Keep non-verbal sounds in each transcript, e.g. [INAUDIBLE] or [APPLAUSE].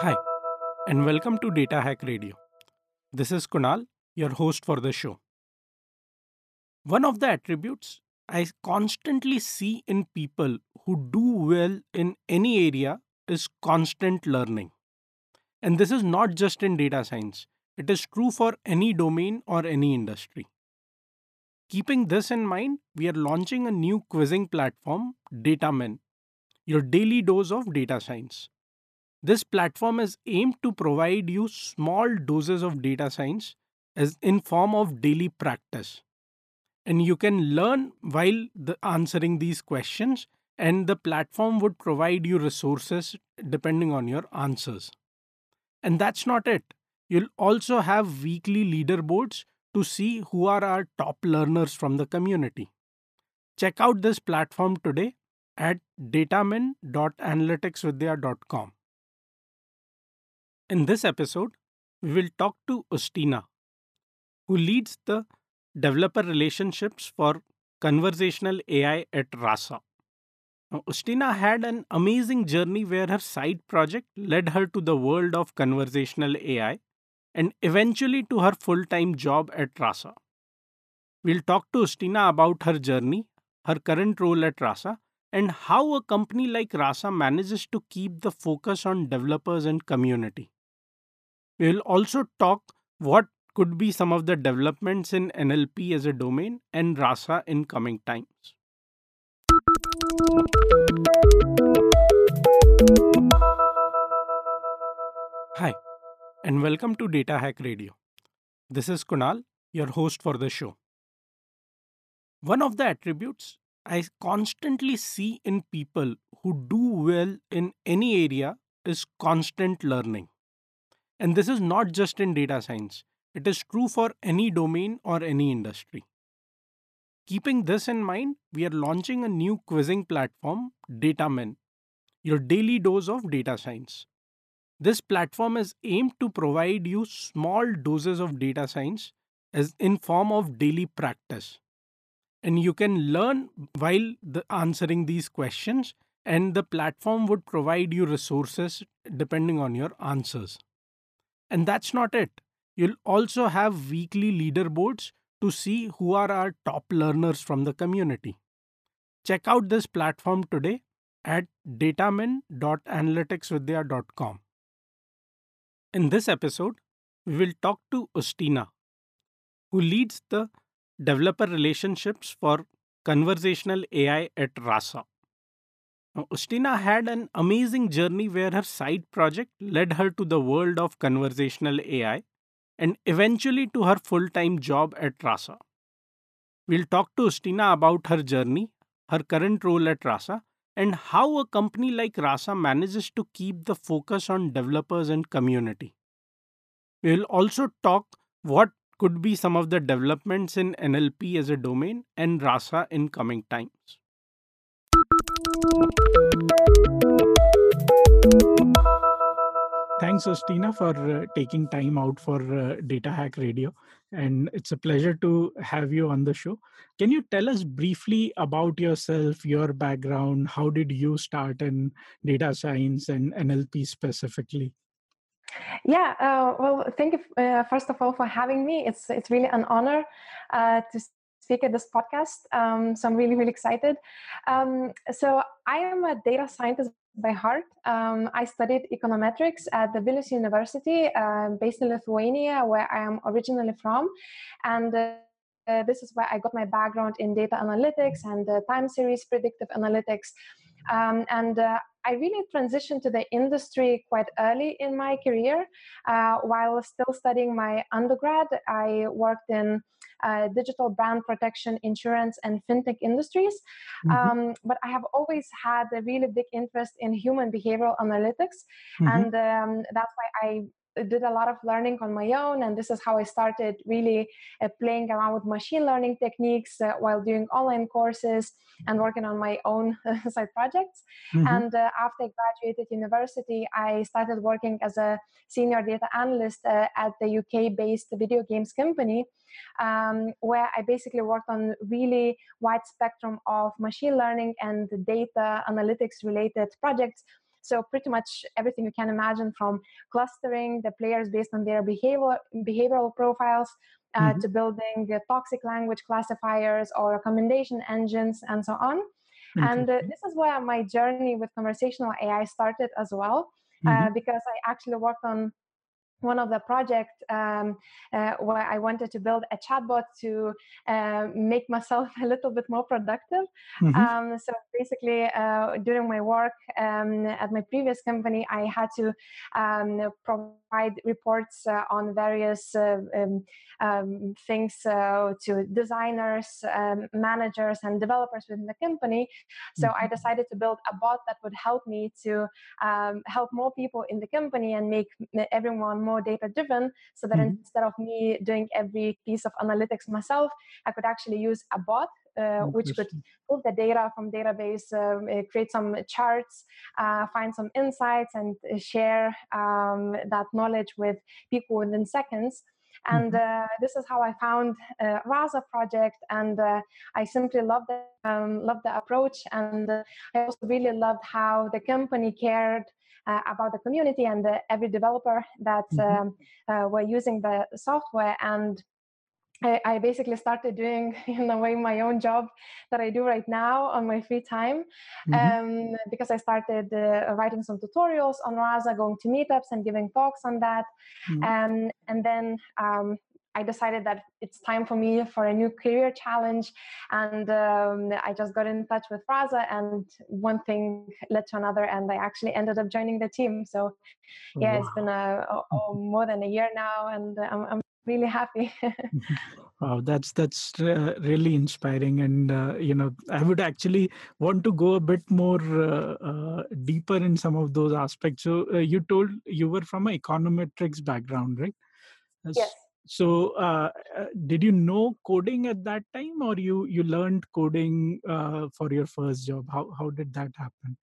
Hi, and welcome to Data Hack Radio. This is Kunal, your host for the show. One of the attributes I constantly see in people who do well in any area is constant learning. And this is not just in data science, it is true for any domain or any industry. Keeping this in mind, we are launching a new quizzing platform, DataMin, your daily dose of data science. This platform is aimed to provide you small doses of data science as in form of daily practice. And you can learn while the answering these questions and the platform would provide you resources depending on your answers. And that's not it. You'll also have weekly leaderboards to see who are our top learners from the community. Check out this platform today at datamin.analyticsvidhya.com. In this episode, we will talk to Justina, who leads the developer relationships for conversational AI at Rasa. Now, Justina had an amazing journey where her side project led her to the world of conversational AI and eventually to her full time job at Rasa. We'll talk to Justina about her journey, her current role at Rasa, and how a company like Rasa manages to keep the focus on developers and community. We will also talk what could be some of the developments in NLP as a domain and RASA in coming times. Hi, and welcome to Data Hack Radio. This is Kunal, your host for the show. One of the attributes I constantly see in people who do well in any area is constant learning. And this is not just in data science, it is true for any domain or any industry. Keeping this in mind, we are launching a new quizzing platform, DataMin, your daily dose of data science. This platform is aimed to provide you small doses of data science as in form of daily practice. And you can learn while the answering these questions and the platform would provide you resources depending on your answers. And that's not it. You'll also have weekly leaderboards to see who are our top learners from the community. Check out this platform today at datamin.analyticsvidhya.com. In this episode, we will talk to Justina, who leads the developer relationships for conversational AI at Rasa. Now, Justina had an amazing journey where her side project led her to the world of conversational AI and eventually to her full time job at Rasa. We'll talk to Justina about her journey, her current role at Rasa, and how a company like Rasa manages to keep the focus on developers and community. We'll also talk what could be some of the developments in NLP as a domain and Rasa in coming times. Thanks, Justina, for uh, taking time out for uh, Data Hack Radio. And it's a pleasure to have you on the show. Can you tell us briefly about yourself, your background? How did you start in data science and NLP specifically? Yeah, uh, well, thank you uh, first of all for having me. It's it's really an honor uh, to speak at this podcast. Um, so I'm really, really excited. Um, so I am a data scientist by heart. Um, I studied econometrics at the Vilnius University, uh, based in Lithuania, where I am originally from. And uh, uh, this is where I got my background in data analytics and time series predictive analytics. Um, and uh, I really transitioned to the industry quite early in my career. Uh, while still studying my undergrad, I worked in uh, digital brand protection, insurance, and fintech industries. Mm-hmm. Um, but I have always had a really big interest in human behavioral analytics, mm-hmm. and um, that's why I did a lot of learning on my own, and this is how I started really uh, playing around with machine learning techniques uh, while doing online courses and working on my own [LAUGHS] side projects. Mm-hmm. And uh, after I graduated university, I started working as a senior data analyst uh, at the UK-based video games company, um, where I basically worked on really wide spectrum of machine learning and data analytics related projects so pretty much everything you can imagine from clustering the players based on their behavior, behavioral profiles uh, mm-hmm. to building uh, toxic language classifiers or recommendation engines and so on. And uh, this is where my journey with conversational AI started as well, uh, mm-hmm. because I actually worked on one of the projects um, uh, where I wanted to build a chatbot to uh, make myself [LAUGHS] a little bit more productive. Mm-hmm. Um, so basically, uh, during my work um, at my previous company, I had to um, provide reports uh, on various uh, um, um, things uh, to designers, managers, and developers within the company. So mm-hmm. I decided to build a bot that would help me to help more people in the company and make everyone more more data driven so that mm-hmm. instead of me doing every piece of analytics myself i could actually use a bot uh, which could pull the data from database um, uh, create some charts uh, find some insights and uh, share um, that knowledge with people within seconds and mm-hmm. uh, this is how I found uh, Rasa project, and uh, I simply loved the um, loved the approach, and uh, I also really loved how the company cared about the community and the, every developer that mm-hmm. um, uh, were using the software and I, basically started doing [LAUGHS] in a way my own job that I do right now on my free time mm-hmm. um, because I started uh, writing some tutorials on Rasa, going to meetups and giving talks on that. Mm-hmm. Um, and then um, I decided that it's time for me for a new career challenge. And um, I just got in touch with Rasa, and one thing led to another, and I actually ended up joining the team. So, yeah, wow. it's been a, a, a, more than a year now, and I'm, I'm really happy. [LAUGHS] wow, that's that's uh, really inspiring, and uh, you know, I would actually want to go a bit more uh, uh deeper in some of those aspects. So, uh, you told you were from an econometrics background, right? That's, yes so uh, uh, did you know coding at that time or you you learned coding uh, for your first job? How how did that happen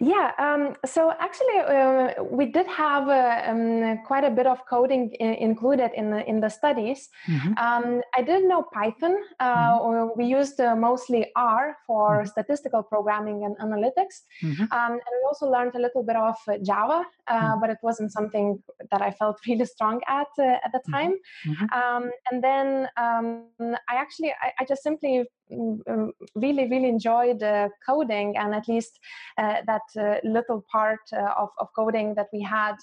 yeah, um, so actually, uh, we did have uh, um, quite a bit of coding in- included in the in the studies. Mm-hmm. Um, I didn't know Python. Uh, mm-hmm. We used uh, mostly R for mm-hmm. statistical programming and analytics, mm-hmm. um, and we also learned a little bit of Java, uh, mm-hmm. but it wasn't something that I felt [LAUGHS] really strong at uh, at the mm-hmm. time. Um, and then um, I actually I, I just simply um, really really enjoyed uh, coding and at least uh, that uh, little part uh, of, of coding that we had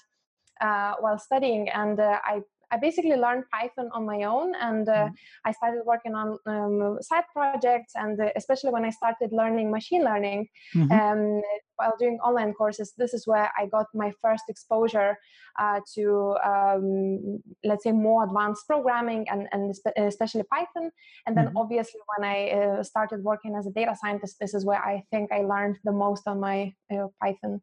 uh, while studying. And uh, i I basically learned Python on my own, and uh, mm-hmm. I started working on um, side projects. And uh, especially when I started learning machine learning mm-hmm. um, while doing online courses, this is where I got my first exposure uh, to, um, let's say, more advanced programming and, and especially Python. And then, mm-hmm. obviously, when I uh, started working as a data scientist, this is where I think I learned the most on my uh, Python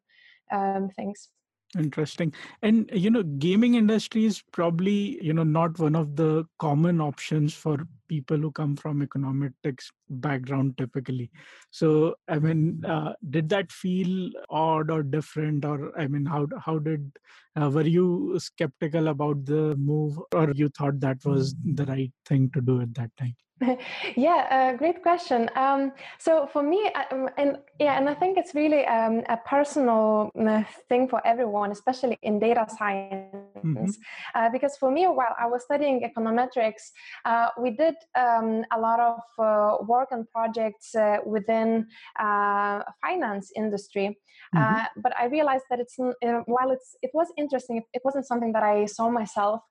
um, things interesting. And you know gaming industry is probably you know not one of the common options for people who come from econometrics background typically. So i mean uh, did that feel odd or different? Or i mean how how did uh, were you skeptical about the move or you thought that was the right thing to do at that time? [LAUGHS] Yeah, uh, great question. Um, so for me, um, and yeah, and I think it's really um, a personal uh, thing for everyone, especially in data science, mm-hmm. uh, because for me, while I was studying econometrics, uh, we did um, a lot of uh, work and projects uh, within finance industry. Mm-hmm. but I realized that it's while it's it was interesting, it wasn't something that I saw myself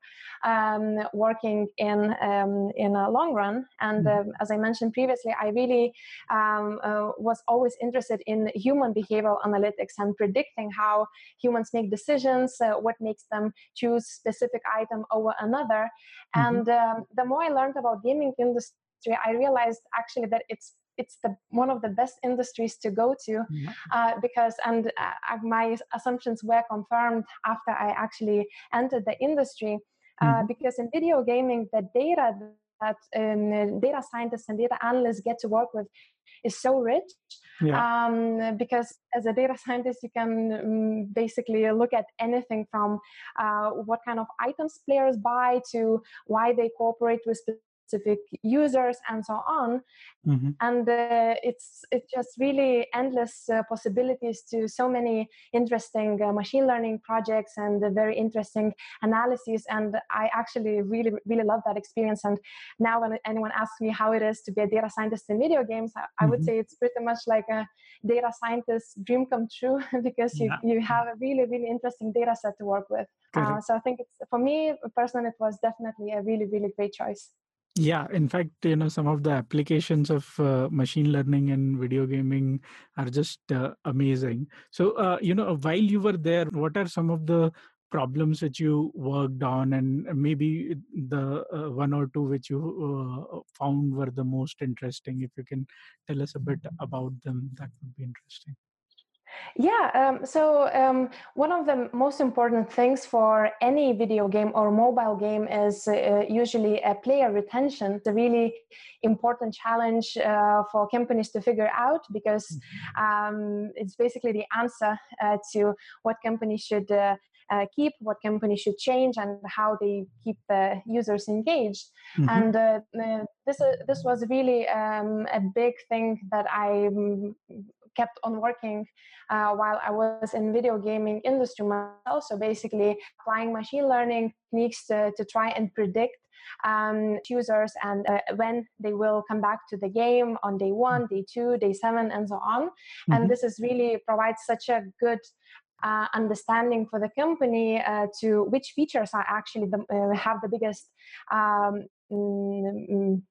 um, working in um, in a long run. And mm-hmm. as I mentioned previously, I really um, uh, was always interested in human behavioral analytics and predicting how humans make decisions, uh, what makes them choose specific item over another. Mm-hmm. And um, the more I learned about gaming industry, I realized actually that it's it's the one of the best industries to go to Yeah. uh, because and uh, my assumptions were confirmed after I actually entered the industry uh, Mhm. because in video gaming the data that um, data scientists and data analysts get to work with is so rich Yeah. um, because as a data scientist you can um, basically look at anything from uh, what kind of items players buy to why they cooperate with specific users and so on. Mhm. and uh, it's it's just really endless uh, possibilities to so many interesting uh, machine learning projects and uh, very interesting analyses. And i actually really really love that experience. And now when anyone asks me how it is to be a data scientist in video games i, I would say it's pretty much like a data scientist dream come true [LAUGHS] because you, Yeah. you have a really really interesting data set to work with. Uh, so i think it's for me personally it was definitely a really really great choice Yeah, in fact, you know, some of the applications of uh, machine learning and video gaming are just uh, amazing. So, uh, you know, while you were there, what are some of the problems which you worked on, and maybe the uh, one or two which you uh, found were the most interesting? If you can tell us a bit about them, that would be interesting. Yeah, um, so um, one of the most important things for any video game or mobile game is uh, usually a player retention. It's a really important challenge uh, for companies to figure out because um, it's basically the answer uh, to what companies should uh, uh, keep, what companies should change, and how they keep the users engaged. Mhm. And uh, this uh, this was really um, a big thing that I mm, kept on working uh, while I was in video gaming industry myself. So basically applying machine learning techniques to, to try and predict um, users and uh, when they will come back to the game on day one, day two, day seven, and so on. Mhm. And this is really provides such a good uh, understanding for the company uh, to which features are actually the, uh, have the biggest um, mm, mm,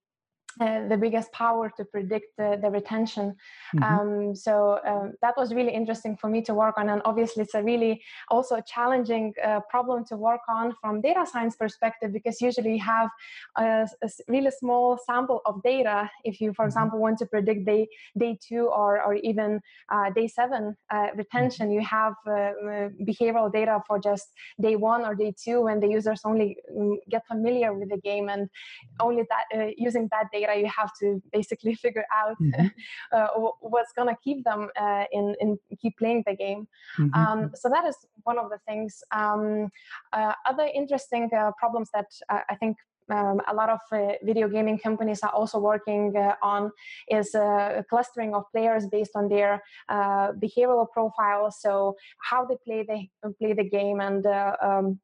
uh, the biggest power to predict the, the retention. Mhm. Um, so um, that was really interesting for me to work on, and obviously it's a really also challenging uh, problem to work on from data science perspective because usually you have a really small sample of data. If you, for Mhm. example, want to predict day day two or or even uh, day seven uh, retention, you have uh, uh, behavioral data for just day one or day two when the users only mm, get familiar with the game and only that uh, using that data you have to basically [LAUGHS] figure out Mhm. [LAUGHS] uh, what's gonna keep them uh, in in keep playing the game Mhm. um, so that is one of the things um, uh, other interesting uh, problems that uh, i think um, a lot of uh, video gaming companies are also working uh, on is uh, clustering of players based on their uh, behavioral profiles so how they play the play the game and uh, um,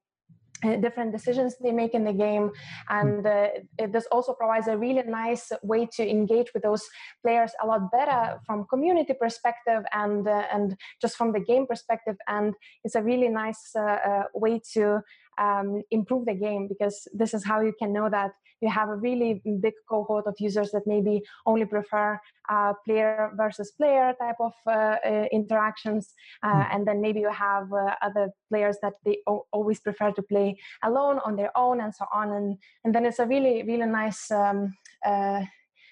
[LAUGHS] different decisions they make in the game. And uh, it, this also provides a really nice way to engage with those players a lot better from community perspective and uh, and just from the game perspective. And it's a really nice uh, uh, way to um, improve the game because this is how you can know that you have a really big cohort of users that maybe only prefer uh, player versus player type of uh, uh, interactions uh, Mhm. and then maybe you have uh, other players that they o- always prefer to play alone on their own and so on and and then it's a really really nice um, uh,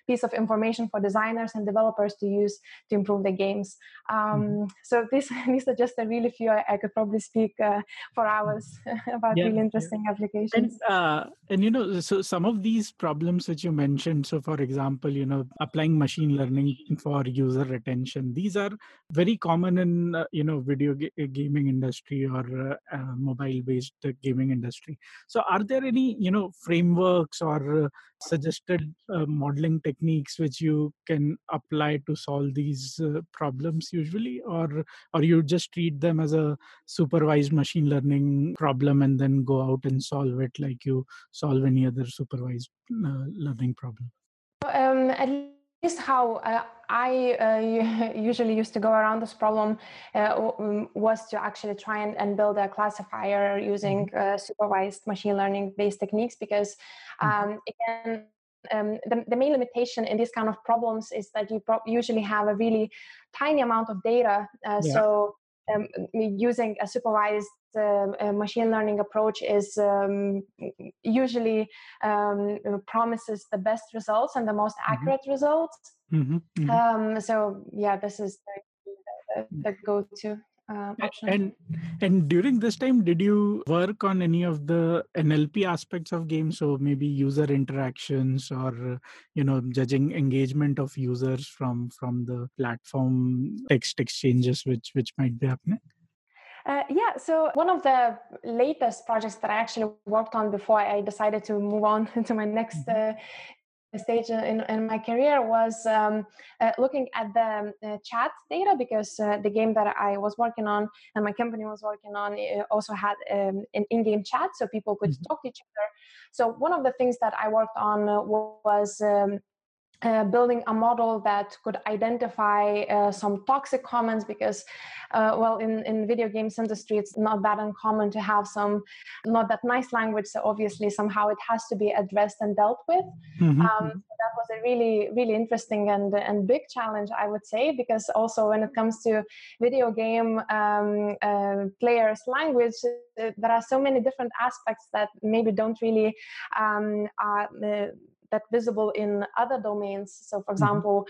piece of information for designers and developers to use to improve the games. Um, so these these are just a really few i, I could probably speak uh, for hours [LAUGHS] about Yeah, really yeah. interesting and applications. uh, and you know so some of these problems which you mentioned so for example you know applying machine learning for user retention these are very common in uh, you know video ga- uh, gaming industry or uh, uh, mobile based gaming industry. So are there any you know frameworks or uh, suggested uh, modeling techniques which you can apply to solve these uh, problems usually? Or or you just treat them as a supervised machine learning problem and then go out and solve it like you solve any other supervised uh, learning problem? Um, at least how uh, I uh, [LAUGHS] usually used to go around this problem uh, um, was to actually try and, and build a classifier using uh, supervised machine learning based techniques because um, again um, the, the main limitation in these kind of problems is that you pro- usually have a really tiny amount of data uh, Yeah. so um, using a supervised uh, machine learning approach is um, usually um, promises the best results and the most mm-hmm. accurate results. Mm-hmm. Mm-hmm. Um, so yeah, this is the, the, the go-to uh, option. And and during this time, did you work on any of the NLP aspects of games? So maybe user interactions or you know judging engagement of users from from the platform text exchanges which which might be happening. Uh, yeah, so one of the latest projects that I actually worked on before I decided to move on [LAUGHS] to my next mm-hmm. uh, stage in, in my career was um, uh, looking at the uh, chat data because uh, the game that I was working on and my company was working on also had um, an in-game chat so people could mm-hmm. talk to each other. So one of the things that I worked on uh, was um, uh, building a model that could identify uh, some toxic comments because uh, well in, in video games industry it's not that uncommon to have some not that nice language so obviously somehow it has to be addressed and dealt with mm-hmm. um, so that was a really really interesting and and big challenge i would say because also when it comes to video game um, uh, players language uh, there are so many different aspects that maybe don't really um, uh, that visible in other domains. So, for mm-hmm. example,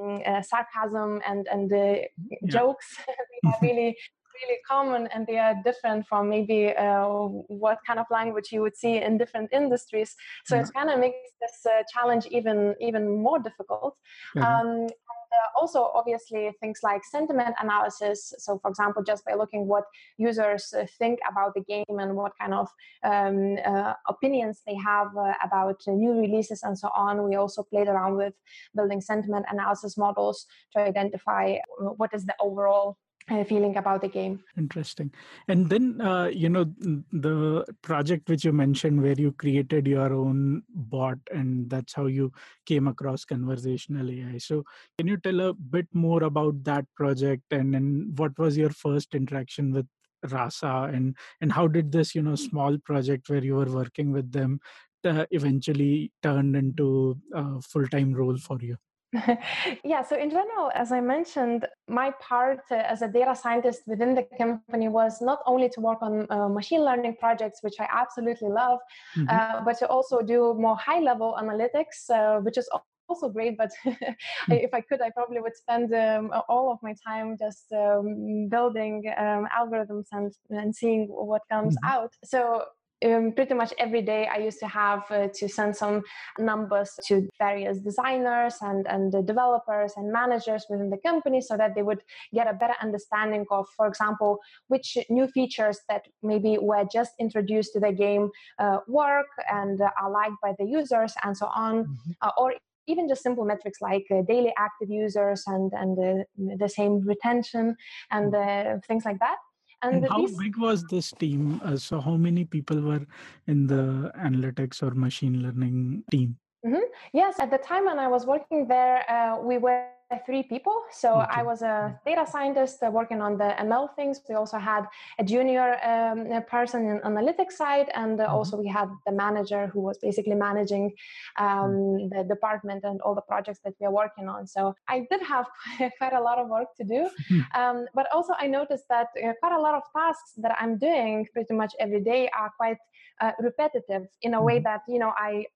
um, uh, sarcasm and and the yeah. jokes [LAUGHS] are really really common and they are different from maybe uh, what kind of language you would see in different industries so it kind of makes this uh, challenge even even more difficult mm-hmm. um, uh, also obviously things like sentiment analysis. So for example just by looking what users uh, think about the game and what kind of um, uh, opinions they have uh, about new releases and so on we also played around with building sentiment analysis models to identify what is the overall uh, feeling about the game. Interesting. And then uh, you know the project which you mentioned where you created your own bot and that's how you came across conversational ai so can you tell a bit more about that project and and what was your first interaction with rasa and and how did this you know small project where you were working with them uh, eventually turned into a full-time role for you [LAUGHS] yeah, so in general, as I mentioned, my part uh, as a data scientist within the company was not only to work on uh, machine learning projects, which I absolutely love, mm-hmm. uh, but to also do more high level analytics, uh, which is also great. But hmm. [LAUGHS] if I could, I probably would spend um, all of my time just um, building um, algorithms and, and seeing what comes mm-hmm. out. So um, pretty much every day I used to have uh, to send some numbers to various designers and, and the developers and managers within the company so that they would get a better understanding of, for example, which new features that maybe were just introduced to the game uh, work and are liked by the users and so on, mm-hmm. Uh, or even just simple metrics like uh, daily active users and and uh, the same retention and mm-hmm. uh, things like that and, and how big was this team? Uh, so, how many people were in the analytics or machine learning team? Mm-hmm. Yes, at the time when I was working there, uh, we were three people. So okay. I was a data scientist uh, working on the ML things. We also had a junior um, person in analytics side, and uh, mm-hmm. also we had the manager who was basically managing um, mm-hmm. the department and all the projects that we are working on. So I did have [LAUGHS] quite a lot of work to do, mm-hmm. [LAUGHS] um, but also I noticed that uh, quite a lot of tasks that I'm doing pretty much every day are quite uh, repetitive in a way mm-hmm. that you know I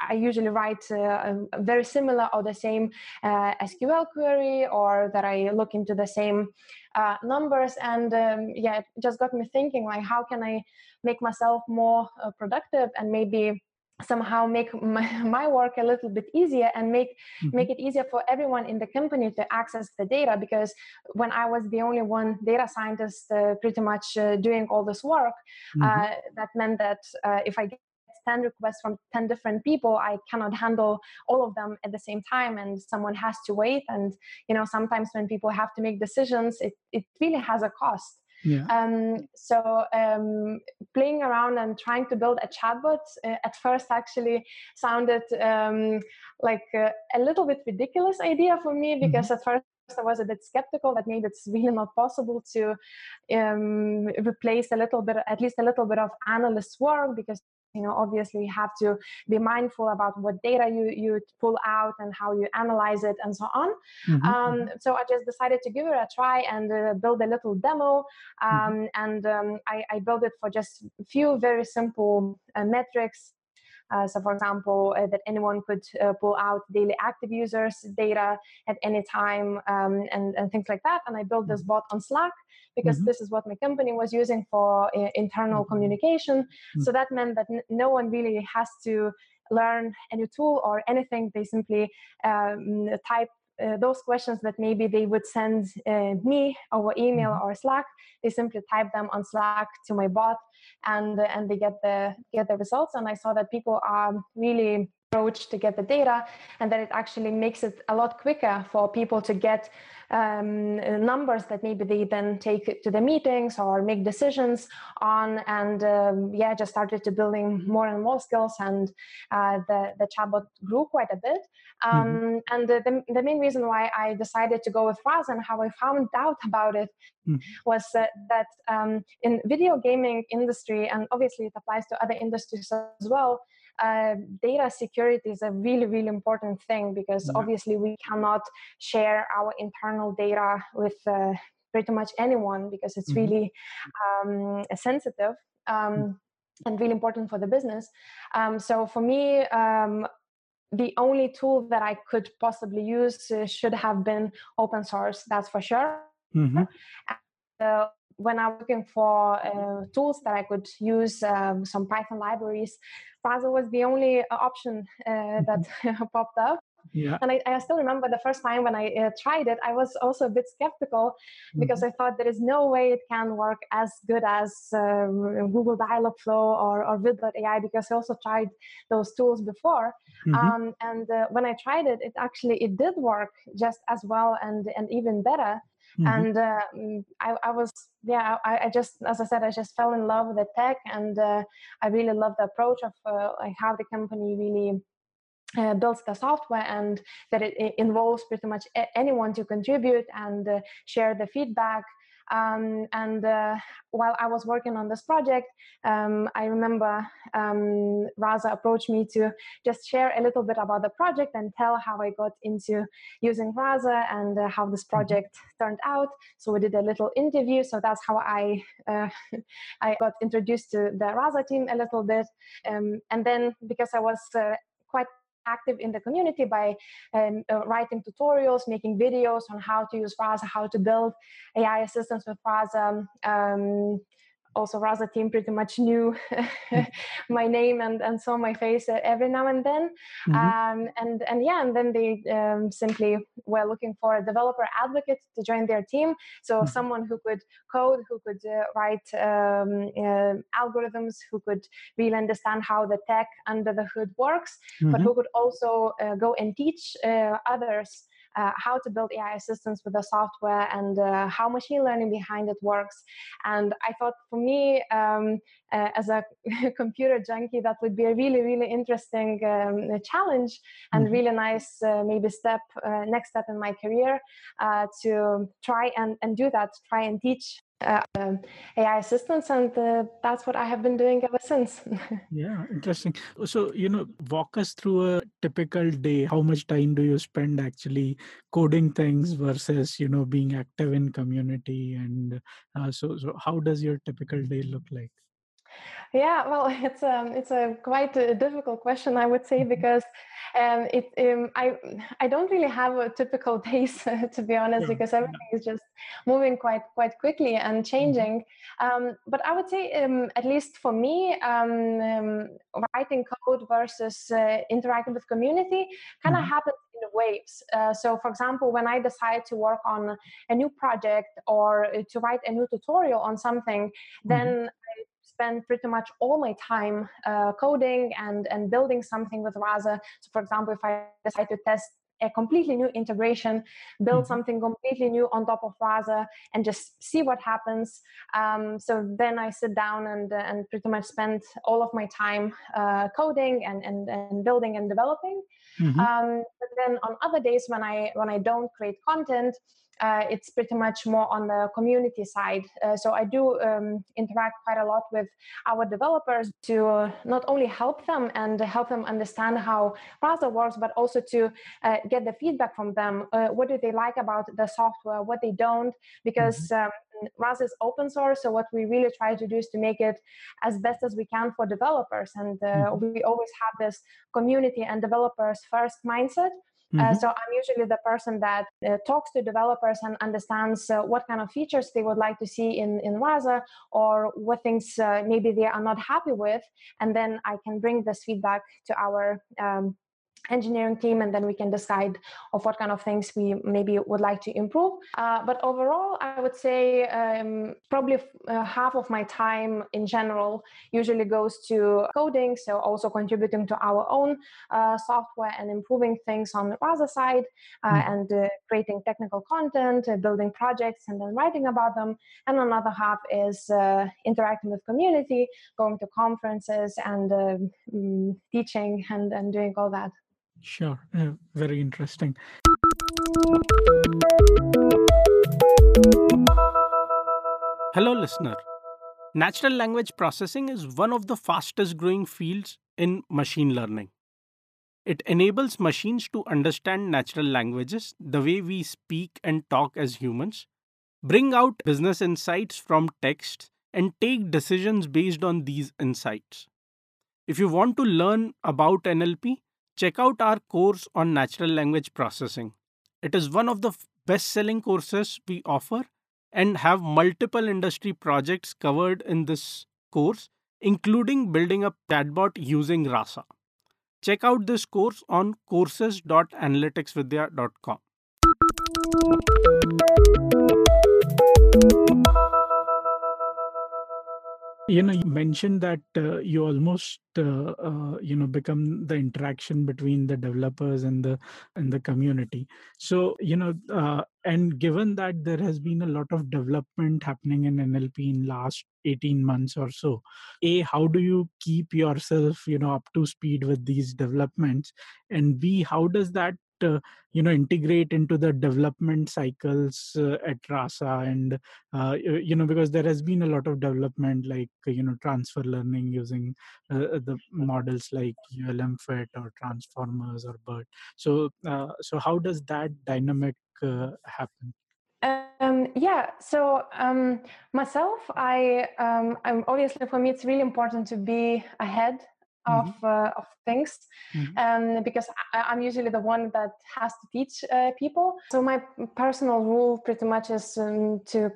I usually write uh, a very similar or the same uh, SQL query or that I look into the same uh, numbers. And um, yeah, it just got me thinking like, how can I make myself more uh, productive and maybe somehow make my, [LAUGHS] my, work a little bit easier and make mm-hmm. make it easier for everyone in the company to access the data because when i was the only one data scientist uh, pretty much uh, doing all this work mm-hmm. uh, that meant that uh, if i 10 requests from 10 different people i cannot handle all of them at the same time and someone has to wait and you know sometimes when people have to make decisions it, it really has a cost yeah. Um, so um, playing around and trying to build a chatbot uh, at first actually sounded um, like uh, a little bit ridiculous idea for me mm-hmm. because mm-hmm. at first I was a bit skeptical that maybe it's really not possible to um, replace a little bit, at least a little bit of analyst work, because you know obviously you have to be mindful about what data you you pull out and how you analyze it and so on mm-hmm. um, mm-hmm. so i just decided to give it a try and uh, build a little demo mm-hmm. um, and um, I, I, built it for just a few very simple uh, metrics so, for example, uh, that anyone could uh, pull out daily active users data at any time um, and, and things like that. And I built this mm-hmm. bot on Slack because mm-hmm. this is what my company was using for uh, internal mm-hmm. communication. Mm-hmm. So that meant that n- no one really has to learn any tool or anything. They simply um, type uh, those questions that maybe they would send uh, me over email mm-hmm. or Slack, they simply type them on Slack to my bot, and and they get the get the results. And I saw that people are really approach to get the data, and that it actually makes it a lot quicker for people to get um, numbers that maybe they then take to the meetings or make decisions on. And um, yeah, just started to building more and more skills, and uh, the the chatbot grew quite a bit. Mm-hmm. Um, mm-hmm. And the, the, the main reason why I decided to go with Rasa and how I found out about it mm-hmm. was uh, that um, in video gaming industry, and obviously it applies to other industries as well uh, data security is a really really important thing because yeah. obviously we cannot share our internal data with uh, pretty much anyone because it's mm-hmm. really um, sensitive um, mm. and really important for the business um, so for me um, the only tool that i could possibly use uh, should have been open source that's for sure mm-hmm. uh, when I'm looking for uh, tools that I could use, um, some Python libraries, Rasa was the only uh, option uh, mm-hmm. that [LAUGHS] popped up. Yeah. And I, I, still remember the first time when I uh, tried it, I was also a bit skeptical because mm-hmm. I thought there is no way it can work as good as um, Google Dialogflow or, or Wit.ai because I also tried those tools before. Mm-hmm. Um, and uh, when I tried it, it actually it did work just as well and and even better. Mm-hmm. And uh, mm, I, I, was, yeah, I, I, just, as I said, I just fell in love with the tech, and uh, I really love the approach of uh, like how the company really uh, builds the software and that it, it, involves pretty much anyone to contribute and uh, share the feedback um, and uh, while I was working on this project, um, I remember um, Rasa approached me to just share a little bit about the project and tell how I got into using Rasa and uh, how this mm-hmm. project turned out. So we did a little interview. So that's how I uh, [LAUGHS] I got introduced to the Rasa team a little bit. Um, and then because I was uh, quite active in the community by um, uh, writing tutorials, making videos on how to use Rasa, how to build AI assistants with Rasa. Um, also Rasa team pretty much knew [LAUGHS] mm. my name and, and saw my face every now and then. Mm-hmm. Um, and, and yeah, and then they um, simply were looking for a developer advocate to join their team. So mm-hmm. someone who could code, who could uh, write um, uh, algorithms, who could really understand how the tech under the hood works, mm-hmm. but who could also uh, go and teach uh, others uh, how to build AI assistants with the software and uh, how machine learning behind it works. And I thought for me, um, uh, as a [LAUGHS] computer junkie, that would be a really, really interesting um, challenge and mm-hmm. really nice, uh, maybe step, uh, next step in my career uh, to try and, and do that, try and teach uh, um, AI assistants, and uh, that's what I have been doing ever since. [LAUGHS] yeah, interesting. So, you know, walk us through a typical day. How much time do you spend actually coding things versus, you know, being active in community? And uh, so, so how does your typical day look like? Yeah, well, [LAUGHS] it's um, it's a quite a difficult question, I would say, mm-hmm. because um, it um, I I don't really have a typical [LAUGHS] days to be honest, yeah. because everything is just moving quite quite quickly and mm-hmm. changing. Um, but I would say, um, at least for me, um, um, writing code versus uh, interacting with community kind of mm-hmm. happens in waves. Uh, so, for example, when I decide to work on a new project or uh, to write a new tutorial on something, mm-hmm. then spend pretty much all my time uh, coding and, and building something with Rasa. So, for example, if I decide to test a completely new integration, build mm-hmm. something completely new on top of Rasa, and just see what happens. Um, so then I sit down and uh, and pretty much spend all of my time uh, coding and, and and building and developing. Mm-hmm. Um, but then on other days when I when I don't create content, uh, it's pretty much more on the community side. Uh, so I do um, interact quite a lot with our developers to uh, not only help them and help them understand how Rasa works, but also to uh, get the feedback from them. Uh, what do they like about the software? What they don't? Because mm-hmm. um, is open source, so what we really try to do is to make it as best as we can for developers. And uh, mm-hmm. we always have this community and developers first mindset. Uh, mm-hmm. Uh, so I'm usually the person that uh, talks to developers and understands uh, what kind of features they would like to see in in Rasa or what things uh, maybe they are not happy with, and then I can bring this feedback to our um, engineering team and then we can decide of what kind of things we maybe would like to improve. Uh, but overall i would say um, probably uh, half of my time in general usually goes to coding so also contributing to our own uh, software and improving things on the Rasa side mm. and uh, creating technical content uh, building projects and then writing about them. And another half is interacting with community going to conferences and um, teaching and, and doing all that Sure. Uh, very interesting. Hello, listener. Natural language processing is one of the fastest growing fields in machine learning. It enables machines to understand natural languages the way we speak and talk as humans, bring out business insights from text, and take decisions based on these insights. If you want to learn about NLP, check out our course on natural language processing. It is one of the best selling courses we offer and have multiple industry projects covered in this course, including building a chatbot using Rasa. Check out this course on courses.analyticsvidhya.com you know you mentioned that uh, you almost uh, uh, you know become the interaction between the developers and the and the community. So you know uh, and given that there has been a lot of development happening in nlp in last 18 months or so a how do you keep yourself you know up to speed with these developments? And b how does that uh, you know integrate into the development cycles uh, at rasa and uh, you know because there has been a lot of development like you know transfer learning using uh, the models like ULMFiT or transformers or BERT. So uh, so how does that dynamic uh, happen? Um, yeah, so um, myself, I, um, I'm obviously for me, it's really important to be ahead of mm-hmm. uh, of things mm-hmm. um, because I, am usually the one that has to teach uh, people so my personal rule pretty much is um, to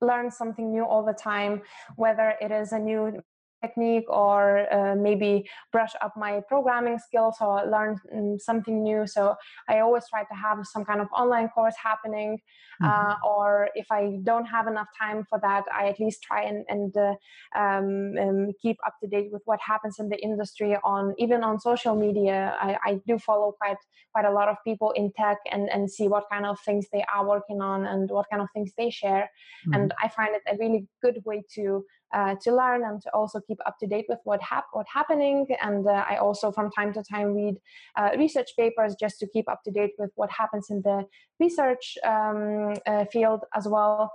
learn something new all the time whether it is a new technique or uh, maybe brush up my programming skills or learn mm, something new so i always try to have some kind of online course happening uh, mm-hmm. uh, or if i don't have enough time for that i at least try and, and uh, um, um, keep up to date with what happens in the industry on even on social media I, I, do follow quite quite a lot of people in tech and and see what kind of things they are working on and what kind of things they share mm-hmm. and i find it a really good way to uh, to learn and to also keep up to date with what hap- what happening. And uh, I also from time to time read uh, research papers just to keep up to date with what happens in the research um, uh, field as well.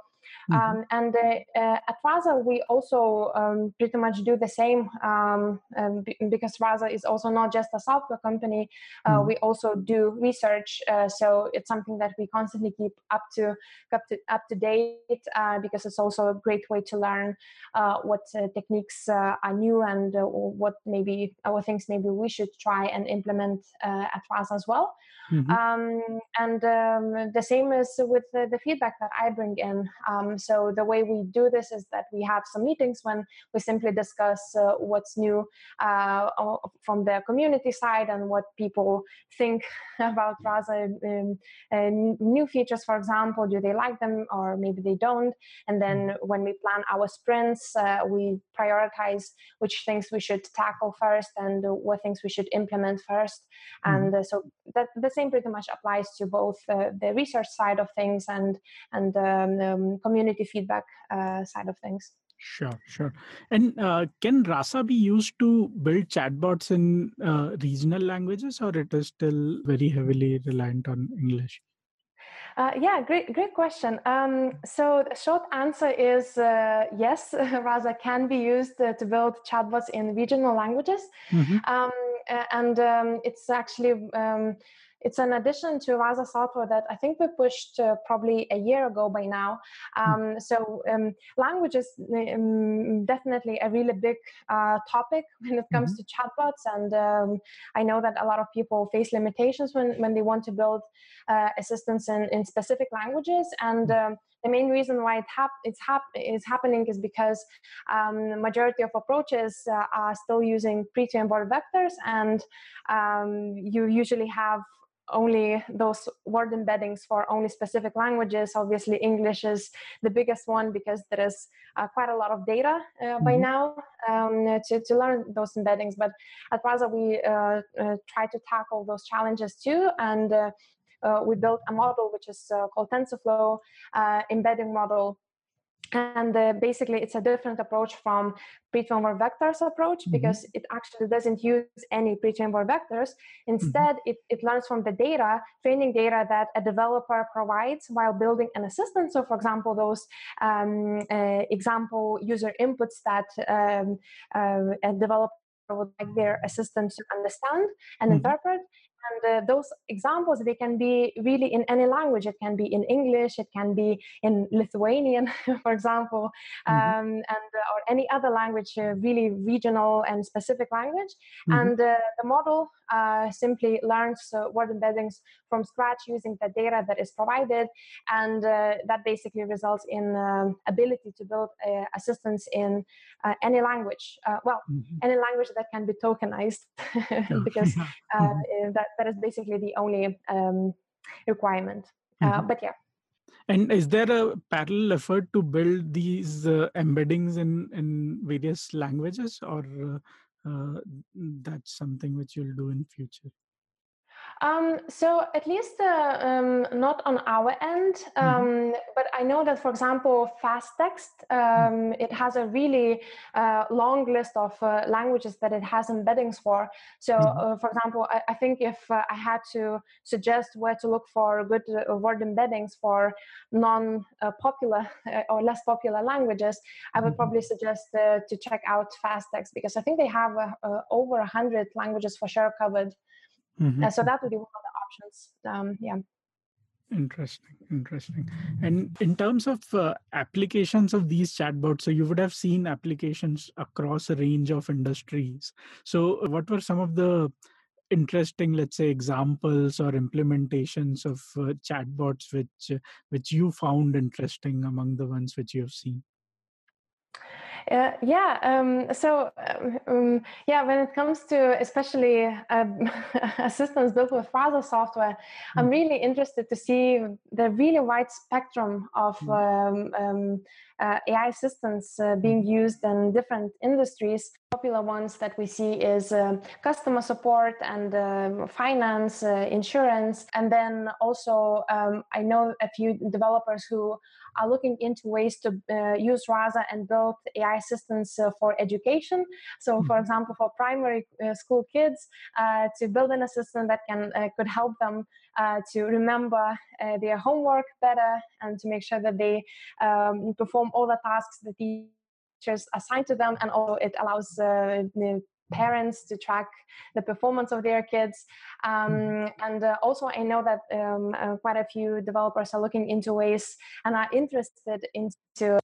Mm-hmm. Um, and uh, uh, at Rasa, we also um, pretty much do the same um, um b- because Rasa is also not just a software company. Uh, mm-hmm. We also do research, uh, so it's something that we constantly keep up to up to, up to date uh, because it's also a great way to learn uh, what techniques are new and what maybe our things maybe we should try and implement at Rasa as well. Mm-hmm. Um, and um, the same is with the, the, feedback that I bring in. Um, so the way we do this is that we have some meetings when we simply discuss uh, what's new uh, from the community side and what people think [LAUGHS] about Rasa um, new features, for example. Do they like them or maybe they don't? And then mm-hmm. when we plan our sprints, uh, we prioritize which things we should tackle first and what things we should implement 1st mm-hmm. And uh, so that the same pretty much applies to both uh, the research side of things and and um, um, community feedback uh, side of things. Sure, sure. And uh, can Rasa be used to build chatbots in uh, regional languages, or it is still very heavily reliant on English? Uh, yeah, great, great question. Um, so the short answer is uh, yes, [LAUGHS] Rasa can be used uh, to build chatbots in regional languages, mm-hmm. um, and um, it's actually um, it's an addition to Rasa software that I think we pushed uh, probably a year ago by now. Hmm. Um, so um, language is um, definitely a really big uh, topic when it comes mm-hmm. to chatbots, and um, I know that a lot of people face limitations when, when they want to build uh, assistants in, in specific languages, and hmm. um, the main reason why it hap- it's hap- is happening is because um, the majority of approaches uh, are still using pre-trained word vectors, and um, you usually have only those word embeddings for only specific languages. Obviously, English is the biggest one because there is uh, quite a lot of data uh, mm-hmm. by now um, to, to learn those embeddings. But at Rasa, we uh, uh, try to tackle those challenges too. And uh, uh, we built a model which is called TensorFlow embedding model and uh, basically it's a different approach from pre-trained vectors approach mm-hmm. because it actually doesn't use any pre-trained vectors instead mm-hmm. it, it learns from the data training data that a developer provides while building an assistant so for example those um, uh, example user inputs that um, uh, a developer would like their assistant to understand and mm-hmm. interpret and uh, those examples they can be really in any language it can be in english it can be in lithuanian [LAUGHS] for example mm-hmm. um, and uh, or any other language uh, really regional and specific language mm-hmm. and uh, the model uh, simply learns uh, word embeddings from scratch using the data that is provided and that basically results in um, ability to build assistance in any language well mm-hmm. any language that can be tokenized [LAUGHS] because [LAUGHS] mm-hmm. that that is basically the only um, requirement. Uh, mm-hmm. Uh, but yeah. And is there a parallel effort to build these uh, embeddings in in various languages, or uh, uh that's something which you'll do in future? Um, so at least uh, um, not on our end, mm-hmm. um, mm-hmm. but I know that, for example, fastText mm-hmm. it has a really uh, long list of uh, languages that it has embeddings for. So, mm-hmm. Uh, for example, I, I think if uh, I had to suggest where to look for good uh, word embeddings for non-popular or less popular languages, I would mm-hmm. probably suggest to check out fastText because I think they have over a hundred languages for sure covered. Mm-hmm. Uh, so that would be one of the options. Um, yeah. Interesting, interesting. And in terms of uh, applications of these chatbots, so you would have seen applications across a range of industries. So, what were some of the interesting, let's say, examples or implementations of uh, chatbots which uh, which you found interesting among the ones which you have seen? Uh, yeah. Um, so, um, um, yeah, when it comes to especially uh, [LAUGHS] assistants built with Rasa software, mm-hmm. I'm really interested to see the really wide spectrum of mm-hmm. uh, AI assistants uh, being mm-hmm. used in different industries. Popular ones that we see is uh, customer support and um, finance, insurance, and then also um, I know a few developers who are looking into ways to uh, use Rasa and build AI assistants uh, for education. So, for mm-hmm. example, for primary uh, school kids, to build an assistant that can could help them to remember their homework better and to make sure that they um, perform all the tasks that the teachers assign to them and also it allows uh, parents to track the performance of their kids. Um, mm-hmm. and uh, also, I know that um, uh, quite a few developers are looking into ways and are interested into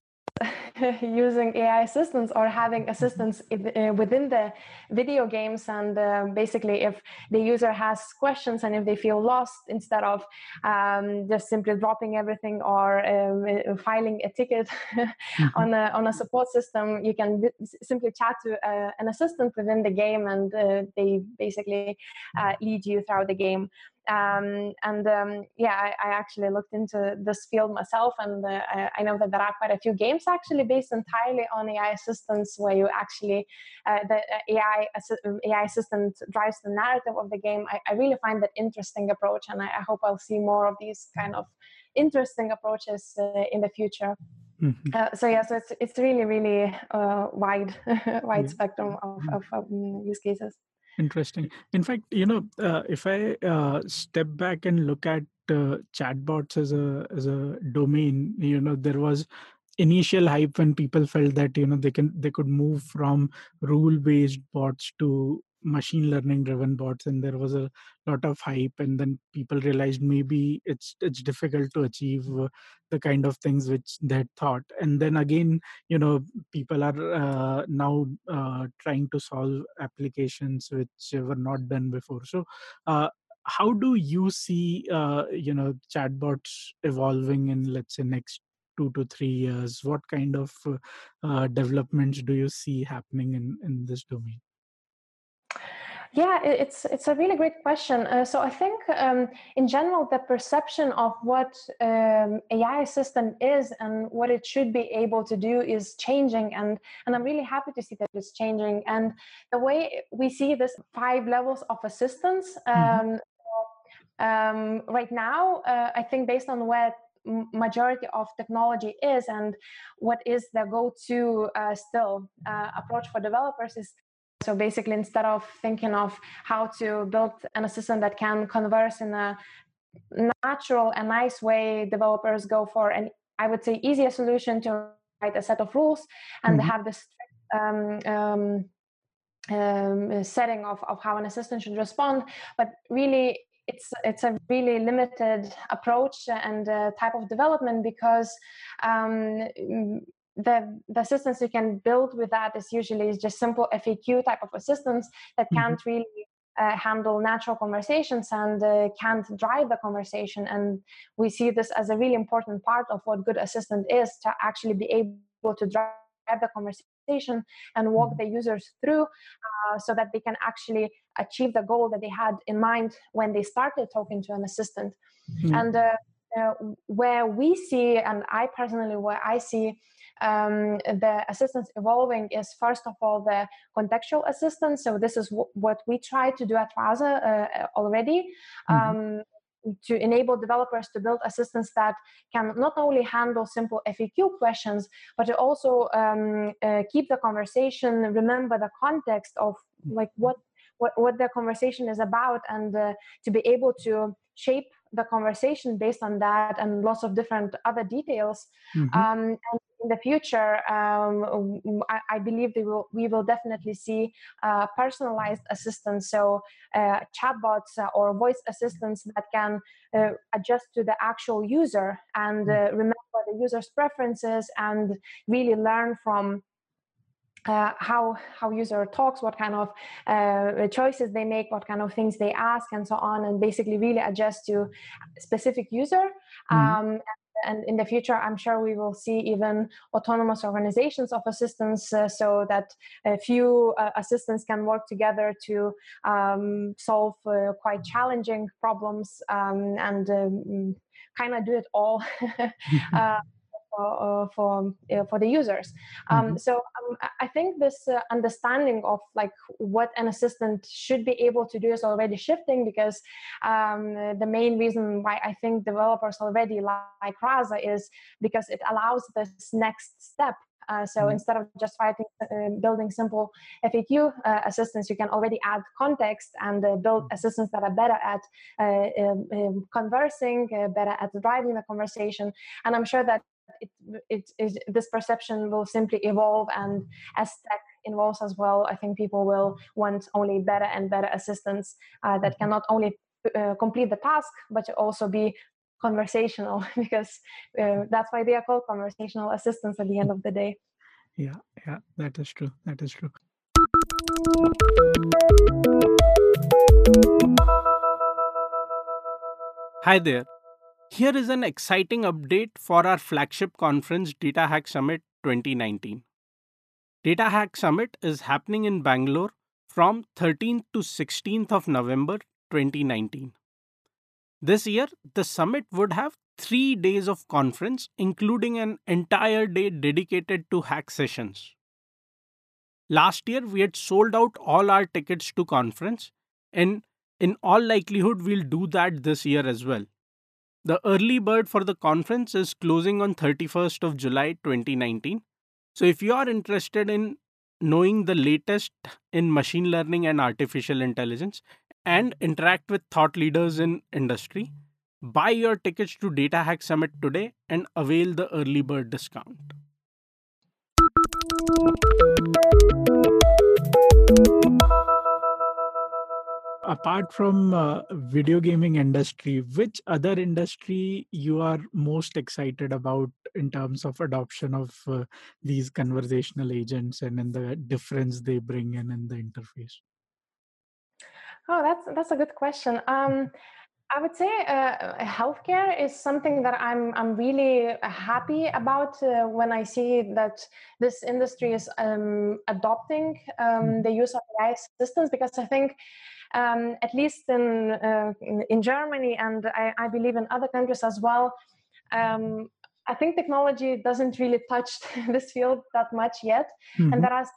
[LAUGHS] using AI assistants or having mm-hmm. assistants uh, within the video games. And uh, basically, if the user has questions and if they feel lost, instead of um, just simply dropping everything or um, uh, filing a ticket [LAUGHS] mm-hmm. on a on a support system, you can simply chat to uh, an assistant within the game, and uh, they basically uh, lead you throughout the game. Um, and um, yeah, I, I, actually looked into this field myself, and uh, I, I, know that there are quite a few games actually based entirely on AI assistants, where you actually uh, the uh, AI um, AI assistant drives the narrative of the game. I, I really find that interesting approach, and I, hope I'll see more of these kind of interesting approaches uh, in the future. Mm-hmm. Uh, so yeah, so it's it's really really uh, wide [LAUGHS] wide yeah. spectrum of, of um, use cases. Interesting. In fact, you know, uh, if I uh, step back and look at uh, chatbots as a as a domain, you know, there was initial hype when people felt that you know they can they could move from rule based bots to machine learning driven bots and there was a lot of hype and then people realized maybe it's it's difficult to achieve uh, the kind of things which they had thought. And then again you know people are uh, now uh, trying to solve applications which were not done before. So uh, how do you see uh, you know chatbots evolving in let's say next two to three years? What kind of uh, developments do you see happening in in this domain yeah, it's it's a really great question. Uh, so I think um, in general the perception of what um, AI assistant is and what it should be able to do is changing, and and I'm really happy to see that it's changing. And the way we see this five levels of assistance. Mm-hmm. Um, um, right now, uh, I think based on where majority of technology is and what is the go-to uh, still uh, approach for developers is so basically, instead of thinking of how to build an assistant that can converse in a natural and nice way, developers go for an, I would say, easier solution to write a set of rules and mm-hmm. have this um, um, um, setting of, of how an assistant should respond. But really, it's it's a really limited approach and uh, type of development because um, the, the assistance you can build with that is usually just simple FAQ type of assistance that mm-hmm. can't really uh, handle natural conversations and uh, can't drive the conversation. And we see this as a really important part of what good assistant is to actually be able to drive the conversation and walk mm-hmm. the users through uh, so that they can actually achieve the goal that they had in mind when they started talking to an assistant. Mm-hmm. And uh, uh, where we see, and I personally, where I see um, the assistance evolving is first of all the contextual assistance. So this is w- what we try to do at Rasa uh, already. Mm-hmm. Um, to enable developers to build assistants that can not only handle simple FAQ questions, but to also um, uh, keep the conversation, remember the context of like what what, what the conversation is about, and uh, to be able to shape the conversation based on that and lots of different other details. Mm-hmm. Um, and in the future, um, I, I, believe will, we will definitely see uh, personalized assistants, so uh, chatbots uh, or voice assistants that can uh, adjust to the actual user and mm-hmm. uh, remember the user's preferences and really learn from uh, how how user talks, what kind of uh, choices they make, what kind of things they ask, and so on, and basically really adjust to specific user. Mm-hmm. Um, and in the future, I'm sure we will see even autonomous organizations of assistants, uh, so that a few uh, assistants can work together to um, solve uh, quite challenging problems um, and um, kind of do it all. [LAUGHS] [LAUGHS] Uh, for uh, for, uh, for the users. Um, mm-hmm. So um, I think this uh, understanding of like what an assistant should be able to do is already shifting because um, the main reason why I think developers already like Rasa is because it allows this next step uh, so mm-hmm. instead of just writing, uh, building simple FAQ uh, assistants, you can already add context and build mm-hmm. assistants that are better at um, um, conversing, better at driving the conversation. And I'm sure that it, it, it, this perception will simply evolve and as tech evolves as well i think people will want only better and better assistants uh, that can mm-hmm. not only uh, complete the task but also be conversational [LAUGHS] because uh, that's why they are called conversational assistants at the end of the day. Yeah yeah that is true that is true. Hi there here is an exciting update for our flagship conference, Data Hack Summit 2019. Data Hack Summit is happening in Bangalore from 13th to 16th of November 2019. This year, the summit would have three days of conference, including an entire day dedicated to hack sessions. Last year, we had sold out all our tickets to conference, and in all likelihood, we'll do that this year as well. The early bird for the conference is closing on 31st of July 2019. So if you are interested in knowing the latest in machine learning and artificial intelligence and interact with thought leaders in industry, Buy your tickets to Data Hack Summit today and avail the early bird discount. Apart from uh, video gaming industry which other industry you are most excited about in terms of adoption of uh, these conversational agents and in the difference they bring in in the interface? Oh that's that's a good question. Um, I would say uh, healthcare is something that I'm I'm really happy about uh, when I see that this industry is um, adopting um, mm-hmm. the use of AI systems because I think um, at least in, uh, in, Germany and I, I, believe in other countries as well. Um, I think technology doesn't really touch [LAUGHS] this field that much yet, mm-hmm. and that is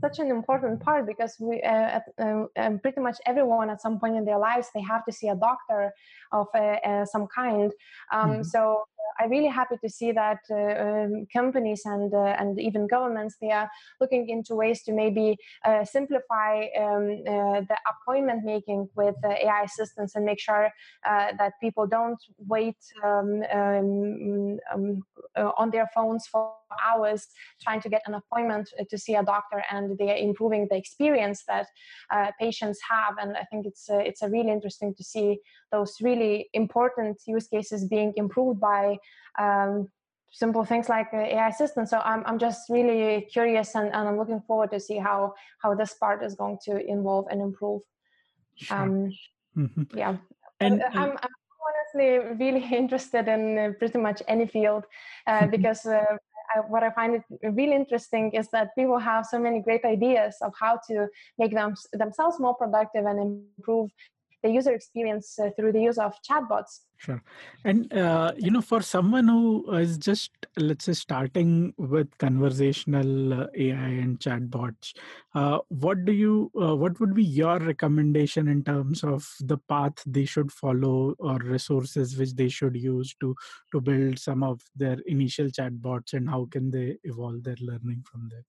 such an important part because we uh, uh, um, pretty much everyone at some point in their lives they have to see a doctor of uh, uh some kind. Um, mm-hmm. So I'm really happy to see that uh, um, companies and uh, and even governments they are looking into ways to maybe uh, simplify um, uh, the appointment making with AI assistants and make sure uh, that people don't wait um, um, um uh, on their phones for hours trying to get an appointment to see a doctor, and they are improving the experience that patients have. And I think it's it's a really interesting to see those really important use cases being improved by um, simple things like AI assistants. So I'm, I'm just really curious and, and I'm looking forward to see how, how this part is going to evolve and improve. Sure. Um, mm-hmm. Yeah. And, I'm, I'm, honestly really [LAUGHS] interested in uh, pretty much any field uh, mm-hmm. because uh, I, what I find it really interesting is that people have so many great ideas of how to make them themselves more productive and improve the user experience uh, through the use of chatbots. Sure. And, uh, you know, for someone who is just, let's say, starting with conversational uh, AI and chatbots, uh, what do you, uh, what would be your recommendation in terms of the path they should follow or resources which they should use to, to build some of their initial chatbots and how can they evolve their learning from there?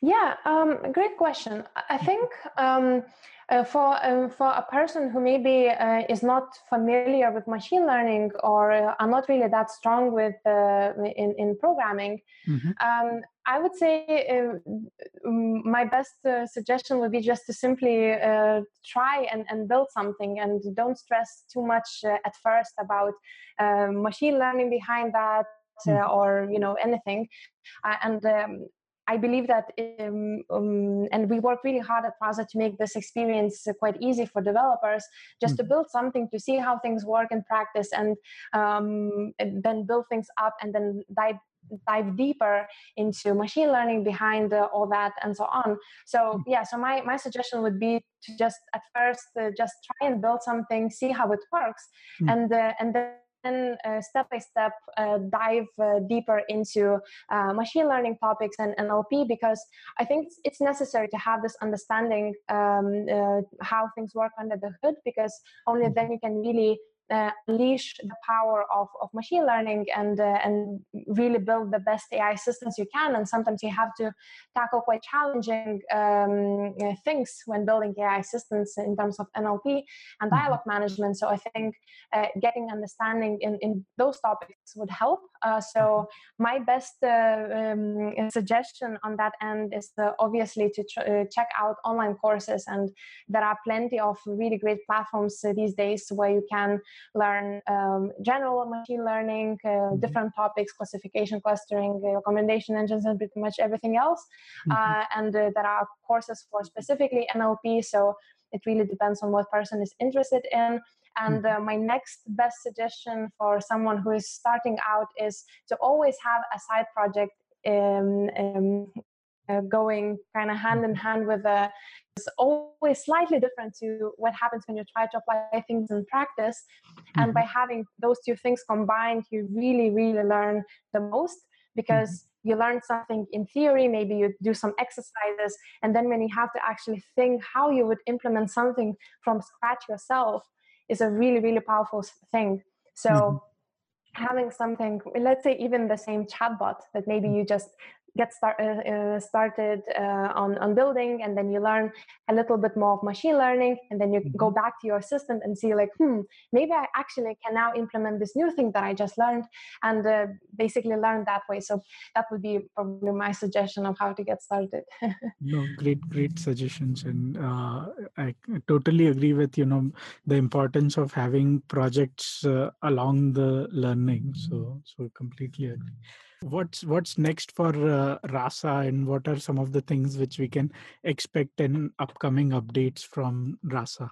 Yeah, um, great question. I think um, uh, for um, for a person who maybe uh, is not familiar with machine learning or uh, are not really that strong with uh, in in programming, mm-hmm. Um, I would say uh, my best uh, suggestion would be just to simply try and, and build something and don't stress too much at first about machine learning behind that. Mm. or you know anything and um, I believe that, um, um, and we work really hard at Rasa to make this experience quite easy for developers, just mm-hmm. to build something to see how things work in practice, and, um, and then build things up, and then dive dive deeper into machine learning behind uh, all that and so on so mm. yeah so my, my suggestion would be to just at first uh, just try and build something see how it works mm. and uh, and then then uh, step by step uh, dive uh, deeper into machine learning topics and NLP because I think it's necessary to have this understanding um, how things work under the hood because only then you can really uh, unleash the power of, of machine learning and uh, and really build the best AI systems you can. And sometimes you have to tackle quite challenging um, uh, things when building AI systems in terms of NLP and mm-hmm. dialogue mm-hmm. management. So I think uh, getting understanding in, in those topics would help. Uh, so mm-hmm. my best uh, um, suggestion on that end is obviously to tr- check out online courses, and there are plenty of really great platforms these days where you can learn um, general machine learning, uh, mm-hmm. different topics, classification, clustering, uh, recommendation engines, and pretty much everything else. Mm-hmm. Uh, and uh, there are courses for specifically NLP. So it really depends on what person is interested in. And mm-hmm. uh, my next best suggestion for someone who is starting out is to always have a side project um, um, uh, going kind of hand in hand with a is always slightly different to what happens when you try to apply things in practice. Mm-hmm. And by having those two things combined, you really, really learn the most because mm-hmm. you learn something in theory, maybe you do some exercises, and then when you have to actually think how you would implement something from scratch yourself is a really, really powerful thing. So mm-hmm having something let's say even the same chatbot that maybe you just get start, uh, uh, started uh, on, on building and then you learn a little bit more of machine learning and then you mm-hmm. go back to your assistant and see like hmm maybe i actually can now implement this new thing that i just learned and uh, basically learn that way. So that would be probably my suggestion of how to get started. [LAUGHS] No great great suggestions and uh, i totally agree with you know the importance of having projects uh, along the learning. So so completely agree what's what's next for uh, rasa and what are some of the things which we can expect in upcoming updates from rasa?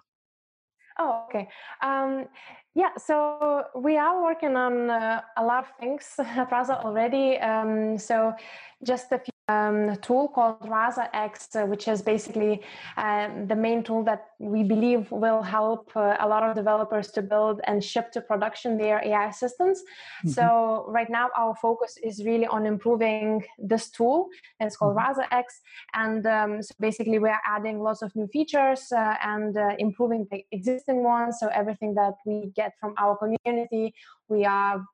Oh okay. Um, yeah so we are working on uh, a lot of things at [LAUGHS] rasa already. Um, so just a few um, tool called Rasa X, uh, which is basically uh, the main tool that we believe will help uh, a lot of developers to build and ship to production their AI assistants. Mm-hmm. So right now our focus is really on improving this tool. It's called mm-hmm. Rasa X, and um, so basically we are adding lots of new features uh, and uh, improving the existing ones. So everything that we get from our community, we are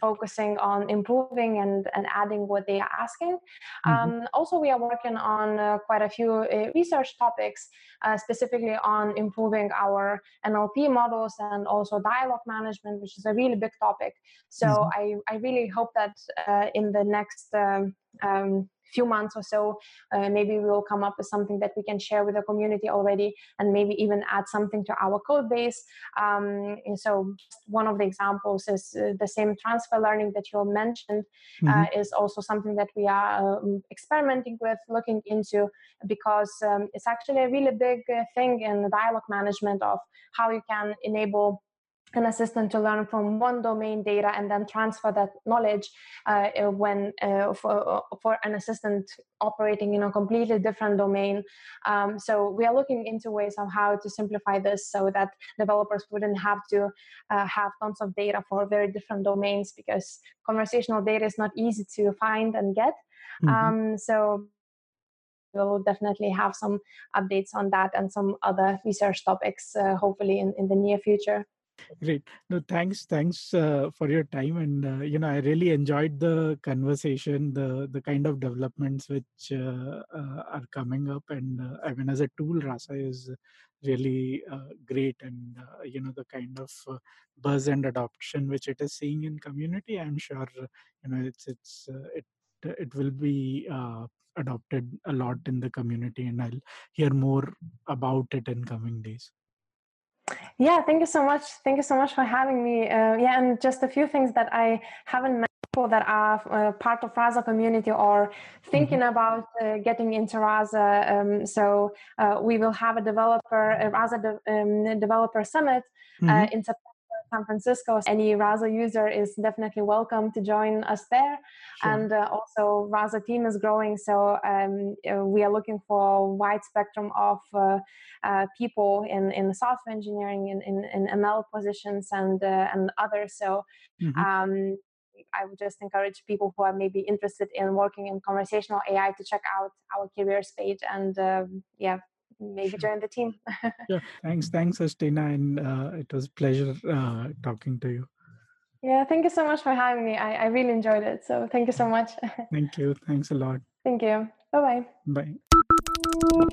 focusing on improving and, and adding what they are asking. Mm-hmm. Um, also, we are working on uh, quite a few uh, research topics, uh, specifically on improving our NLP models and also dialogue management, which is a really big topic. So mm-hmm. I, I really hope that uh, in the next um, um, few months or so, uh, maybe we will come up with something that we can share with the community already, and maybe even add something to our code base. Um, so one of the examples is uh, the same transfer learning that you mentioned uh, mm-hmm. is also something that we are um, experimenting with, looking into, because um, it's actually a really big uh, thing in the dialogue management of how you can enable an assistant to learn from one domain data and then transfer that knowledge uh, uh when uh, for, uh, for an assistant operating in a completely different domain. Um, so we are looking into ways of how to simplify this so that developers wouldn't have to uh, have tons of data for very different domains because conversational data is not easy to find and get. Mm-hmm. um, so we'll definitely have some updates on that and some other research topics uh, hopefully in, in the near future Great. No, thanks. Thanks uh, for your time, and uh, you know, I really enjoyed the conversation, the the kind of developments which uh, uh are coming up, and uh, I mean, as a tool, Rasa is really uh, great, and you know, the kind of buzz and adoption which it is seeing in community. I'm sure you know it's it's it it will be adopted a lot in the community, and I'll hear more about it in coming days. Yeah, thank you so much. Thank you so much for having me. Uh, yeah, and just a few things that I haven't mentioned that are uh, part of Rasa community or thinking mm-hmm. about uh, getting into Rasa. Um, so uh, we will have a developer, a Rasa de- um, developer summit uh, mm-hmm. in September San Francisco. Any Rasa user is definitely welcome to join us there. Sure. And uh, also, Rasa team is growing, so um, uh, we are looking for a wide spectrum of uh, uh, people in, in software engineering, in, in, in ML positions, and uh, and others. So. Mm-hmm. Um, I would just encourage people who are maybe interested in working in conversational AI to check out our careers page and um, yeah, maybe join the team. yeah, [LAUGHS] thanks, thanks, Justina, and uh, it was pleasure uh, talking to you. Yeah, thank you so much for having me. I, I really enjoyed it. So thank you so much. thank you. Thanks a lot. [LAUGHS] Thank you. Bye-bye. Bye.